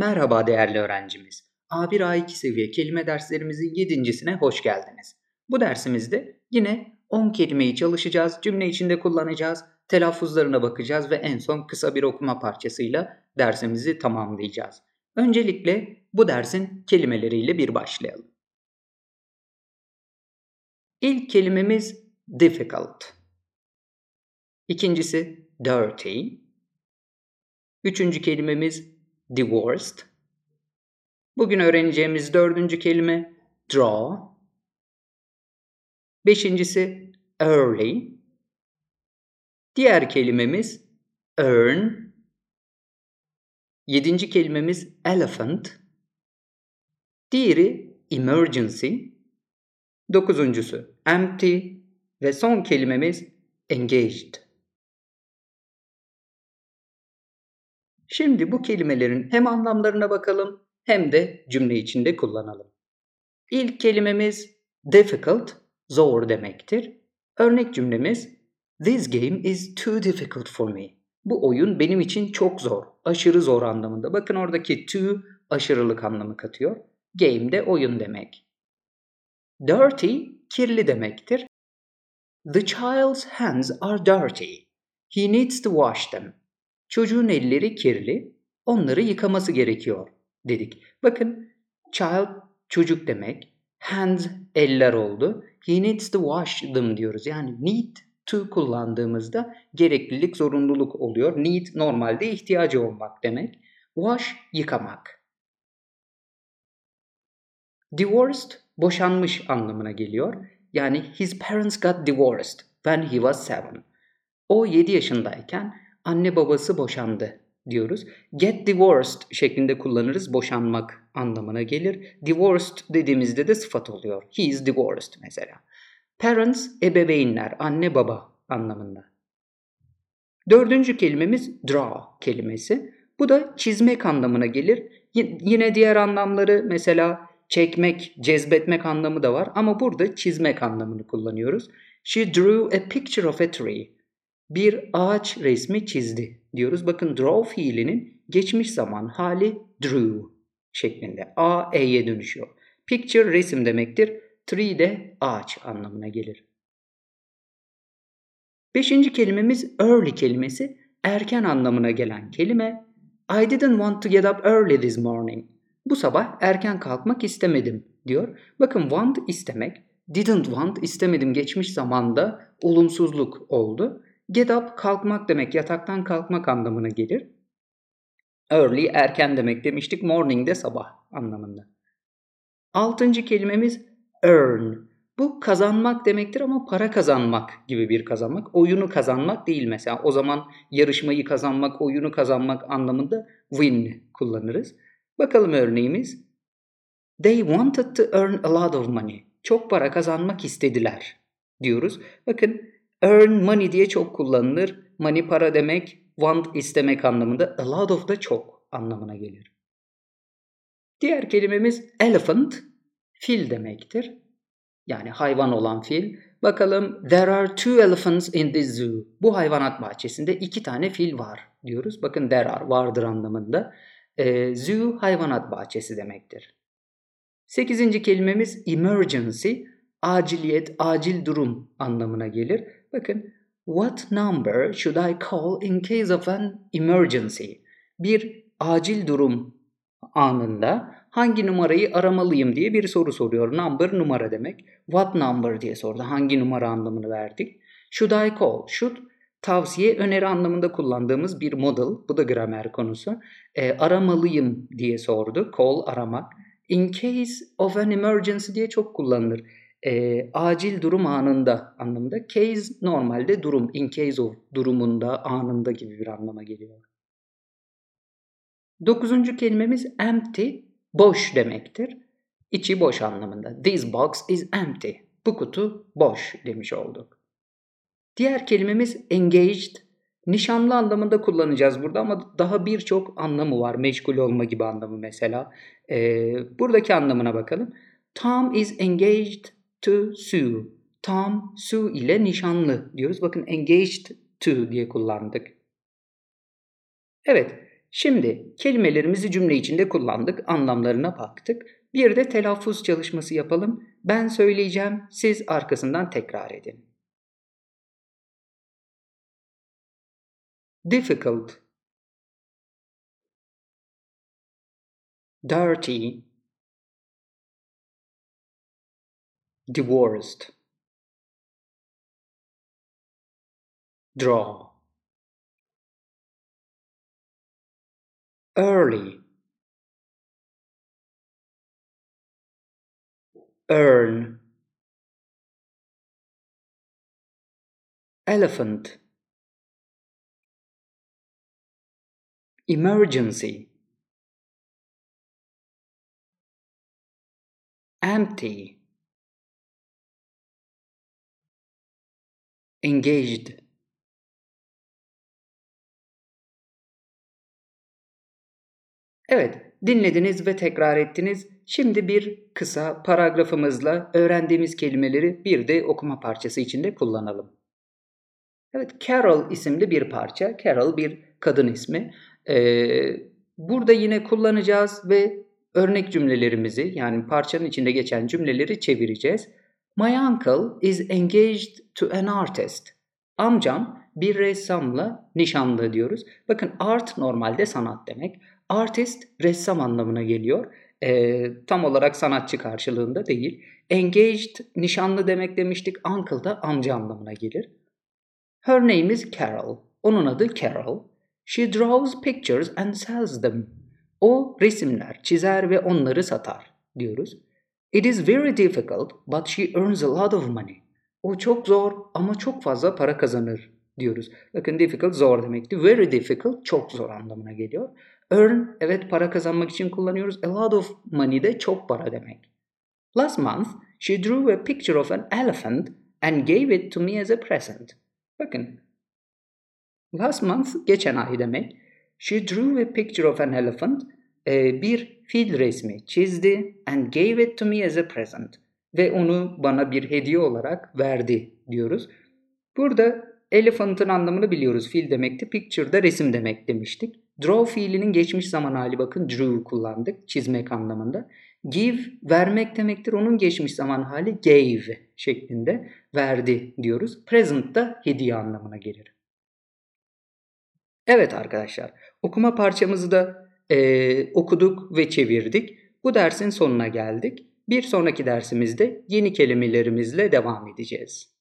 Merhaba değerli öğrencimiz. A1 A2 seviye kelime derslerimizin yedincisine hoş geldiniz. Bu dersimizde yine 10 kelimeyi çalışacağız, cümle içinde kullanacağız, telaffuzlarına bakacağız ve en son kısa bir okuma parçasıyla dersimizi tamamlayacağız. Öncelikle bu dersin kelimeleriyle bir başlayalım. İlk kelimemiz difficult. İkincisi dirty. Üçüncü kelimemiz divorced. Bugün öğreneceğimiz dördüncü kelime draw. Beşincisi early. Diğer kelimemiz earn. Yedinci kelimemiz elephant. Diğeri emergency. Dokuzuncusu empty. Ve son kelimemiz engaged. Şimdi bu kelimelerin hem anlamlarına bakalım hem de cümle içinde kullanalım. İlk kelimemiz difficult, zor demektir. Örnek cümlemiz This game is too difficult for me. Bu oyun benim için çok zor, aşırı zor anlamında. Bakın oradaki too aşırılık anlamı katıyor. Game de oyun demek. Dirty kirli demektir. The child's hands are dirty. He needs to wash them. Çocuğun elleri kirli, onları yıkaması gerekiyor dedik. Bakın child çocuk demek, hands eller oldu. He needs to wash them diyoruz. Yani need to kullandığımızda gereklilik, zorunluluk oluyor. Need normalde ihtiyacı olmak demek. Wash yıkamak. Divorced boşanmış anlamına geliyor. Yani his parents got divorced when he was seven. O 7 yaşındayken anne babası boşandı diyoruz. Get divorced şeklinde kullanırız. Boşanmak anlamına gelir. Divorced dediğimizde de sıfat oluyor. He is divorced mesela. Parents ebeveynler, anne baba anlamında. Dördüncü kelimemiz draw kelimesi. Bu da çizmek anlamına gelir. Yine diğer anlamları mesela çekmek, cezbetmek anlamı da var ama burada çizmek anlamını kullanıyoruz. She drew a picture of a tree bir ağaç resmi çizdi diyoruz. Bakın draw fiilinin geçmiş zaman hali drew şeklinde. A, E'ye dönüşüyor. Picture resim demektir. Tree de ağaç anlamına gelir. Beşinci kelimemiz early kelimesi. Erken anlamına gelen kelime. I didn't want to get up early this morning. Bu sabah erken kalkmak istemedim diyor. Bakın want istemek, didn't want istemedim geçmiş zamanda olumsuzluk oldu. Get up kalkmak demek, yataktan kalkmak anlamına gelir. Early erken demek demiştik. Morning de sabah anlamında. Altıncı kelimemiz earn. Bu kazanmak demektir ama para kazanmak gibi bir kazanmak. Oyunu kazanmak değil mesela. O zaman yarışmayı kazanmak, oyunu kazanmak anlamında win kullanırız. Bakalım örneğimiz. They wanted to earn a lot of money. Çok para kazanmak istediler diyoruz. Bakın Earn money diye çok kullanılır. Money para demek, want istemek anlamında. A lot of da çok anlamına gelir. Diğer kelimemiz elephant, fil demektir. Yani hayvan olan fil. Bakalım there are two elephants in this zoo. Bu hayvanat bahçesinde iki tane fil var diyoruz. Bakın there are vardır anlamında. E, zoo hayvanat bahçesi demektir. Sekizinci kelimemiz emergency, aciliyet, acil durum anlamına gelir. Bakın what number should I call in case of an emergency? Bir acil durum anında hangi numarayı aramalıyım diye bir soru soruyor. Number numara demek. What number diye sordu. Hangi numara anlamını verdik. Should I call? Should tavsiye, öneri anlamında kullandığımız bir model. Bu da gramer konusu. E, aramalıyım diye sordu. Call aramak. In case of an emergency diye çok kullanılır e, acil durum anında anlamında. Case normalde durum, in case of durumunda, anında gibi bir anlama geliyor. Dokuzuncu kelimemiz empty, boş demektir. İçi boş anlamında. This box is empty. Bu kutu boş demiş olduk. Diğer kelimemiz engaged, nişanlı anlamında kullanacağız burada ama daha birçok anlamı var. Meşgul olma gibi anlamı mesela. Ee, buradaki anlamına bakalım. Tom is engaged to Sue. Tom Sue ile nişanlı diyoruz. Bakın engaged to diye kullandık. Evet, Şimdi kelimelerimizi cümle içinde kullandık, anlamlarına baktık. Bir de telaffuz çalışması yapalım. Ben söyleyeceğim, siz arkasından tekrar edin. Difficult Dirty Divorced. Draw. Early. Earn. Elephant. Emergency. Empty engaged Evet, dinlediniz ve tekrar ettiniz. Şimdi bir kısa paragrafımızla öğrendiğimiz kelimeleri bir de okuma parçası içinde kullanalım. Evet, Carol isimli bir parça. Carol bir kadın ismi. Ee, burada yine kullanacağız ve örnek cümlelerimizi yani parçanın içinde geçen cümleleri çevireceğiz. My uncle is engaged to an artist. Amcam bir ressamla nişanlı diyoruz. Bakın art normalde sanat demek. Artist ressam anlamına geliyor. E, tam olarak sanatçı karşılığında değil. Engaged nişanlı demek demiştik. Uncle da amca anlamına gelir. Her name is Carol. Onun adı Carol. She draws pictures and sells them. O resimler çizer ve onları satar diyoruz. It is very difficult but she earns a lot of money. O çok zor ama çok fazla para kazanır diyoruz. Bakın difficult zor demekti. Very difficult çok zor anlamına geliyor. Earn evet para kazanmak için kullanıyoruz. A lot of money de çok para demek. Last month she drew a picture of an elephant and gave it to me as a present. Bakın. Last month geçen ay demek. She drew a picture of an elephant e, bir fil resmi çizdi and gave it to me as a present ve onu bana bir hediye olarak verdi diyoruz. Burada elephant'ın anlamını biliyoruz. Fil demekti. Picture'da resim demek demiştik. Draw fiilinin geçmiş zaman hali bakın drew kullandık çizmek anlamında. Give vermek demektir. Onun geçmiş zaman hali gave şeklinde verdi diyoruz. Present da hediye anlamına gelir. Evet arkadaşlar okuma parçamızı da e, okuduk ve çevirdik. Bu dersin sonuna geldik. Bir sonraki dersimizde yeni kelimelerimizle devam edeceğiz.